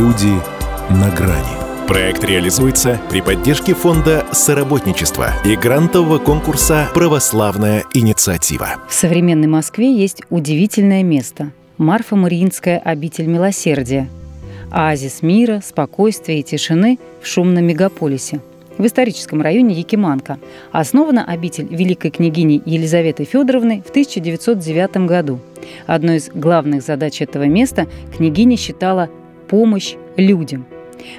Люди на грани. Проект реализуется при поддержке фонда «Соработничество» и грантового конкурса «Православная инициатива». В современной Москве есть удивительное место – Марфа-Мариинская обитель милосердия. Оазис мира, спокойствия и тишины в шумном мегаполисе – в историческом районе Якиманка. Основана обитель великой княгини Елизаветы Федоровны в 1909 году. Одной из главных задач этого места княгиня считала помощь людям.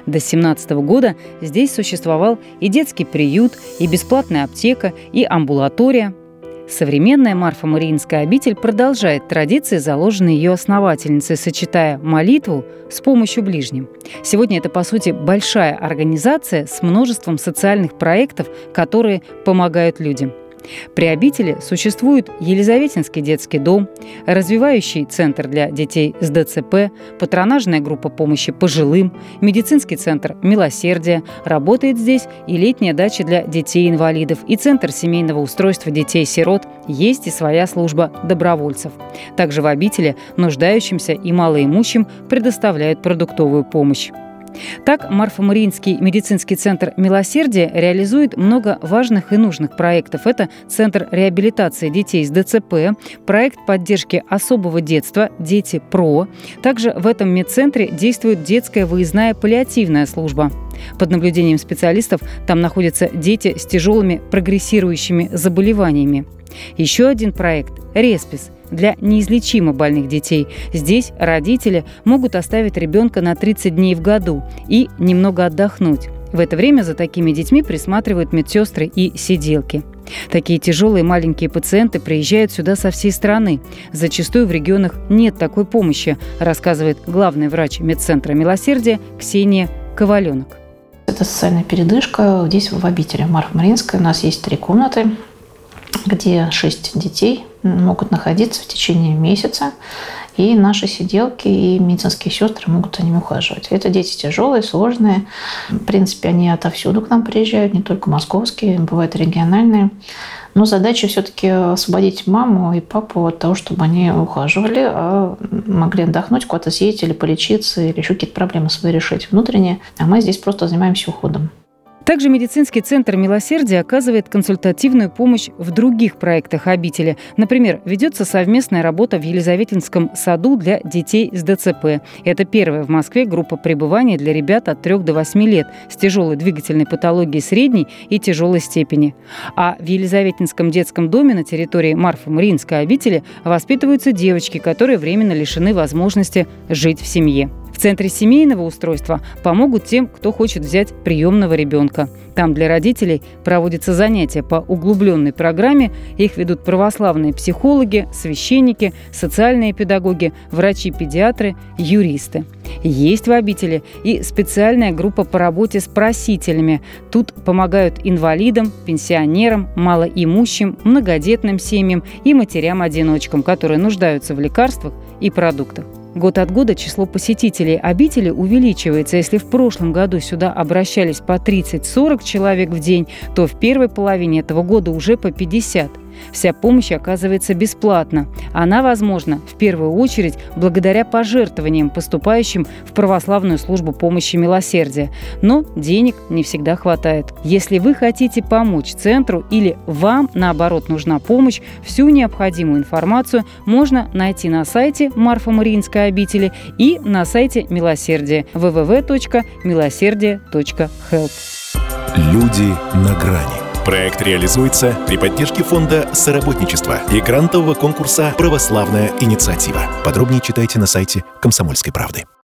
До 17 года здесь существовал и детский приют, и бесплатная аптека, и амбулатория – Современная Марфа-Мариинская обитель продолжает традиции, заложенные ее основательницей, сочетая молитву с помощью ближним. Сегодня это, по сути, большая организация с множеством социальных проектов, которые помогают людям – при обители существует Елизаветинский детский дом, развивающий центр для детей с ДЦП, патронажная группа помощи пожилым, медицинский центр «Милосердие», работает здесь и летняя дача для детей-инвалидов, и центр семейного устройства детей-сирот, есть и своя служба добровольцев. Также в обители нуждающимся и малоимущим предоставляют продуктовую помощь. Так, Марфа-Мариинский медицинский центр «Милосердие» реализует много важных и нужных проектов. Это Центр реабилитации детей с ДЦП, проект поддержки особого детства «Дети ПРО». Также в этом медцентре действует детская выездная паллиативная служба. Под наблюдением специалистов там находятся дети с тяжелыми прогрессирующими заболеваниями. Еще один проект – «Респис» – для неизлечимо больных детей. Здесь родители могут оставить ребенка на 30 дней в году и немного отдохнуть. В это время за такими детьми присматривают медсестры и сиделки. Такие тяжелые маленькие пациенты приезжают сюда со всей страны. Зачастую в регионах нет такой помощи, рассказывает главный врач медцентра «Милосердие» Ксения Коваленок. Это социальная передышка. Здесь в обители Марфа-Маринская у нас есть три комнаты, где шесть детей могут находиться в течение месяца. И наши сиделки и медицинские сестры могут за ними ухаживать. Это дети тяжелые, сложные. В принципе, они отовсюду к нам приезжают, не только московские, бывают региональные. Но задача все-таки освободить маму и папу от того, чтобы они ухаживали, а могли отдохнуть, куда-то съездить или полечиться, или еще какие-то проблемы свои решить внутренние. А мы здесь просто занимаемся уходом. Также медицинский центр «Милосердие» оказывает консультативную помощь в других проектах обители. Например, ведется совместная работа в Елизаветинском саду для детей с ДЦП. Это первая в Москве группа пребывания для ребят от 3 до 8 лет с тяжелой двигательной патологией средней и тяжелой степени. А в Елизаветинском детском доме на территории Марфа-Мариинской обители воспитываются девочки, которые временно лишены возможности жить в семье. В Центре семейного устройства помогут тем, кто хочет взять приемного ребенка. Там для родителей проводятся занятия по углубленной программе. Их ведут православные психологи, священники, социальные педагоги, врачи-педиатры, юристы. Есть в обители и специальная группа по работе с просителями. Тут помогают инвалидам, пенсионерам, малоимущим, многодетным семьям и матерям-одиночкам, которые нуждаются в лекарствах и продуктах. Год от года число посетителей обители увеличивается. Если в прошлом году сюда обращались по 30-40 человек в день, то в первой половине этого года уже по 50. Вся помощь оказывается бесплатно. Она возможна в первую очередь благодаря пожертвованиям, поступающим в православную службу помощи милосердия. Но денег не всегда хватает. Если вы хотите помочь центру или вам, наоборот, нужна помощь, всю необходимую информацию можно найти на сайте Марфа Мариинской обители и на сайте Милосердия www.милосердие.help. Люди на грани. Проект реализуется при поддержке фонда «Соработничество» и грантового конкурса «Православная инициатива». Подробнее читайте на сайте «Комсомольской правды».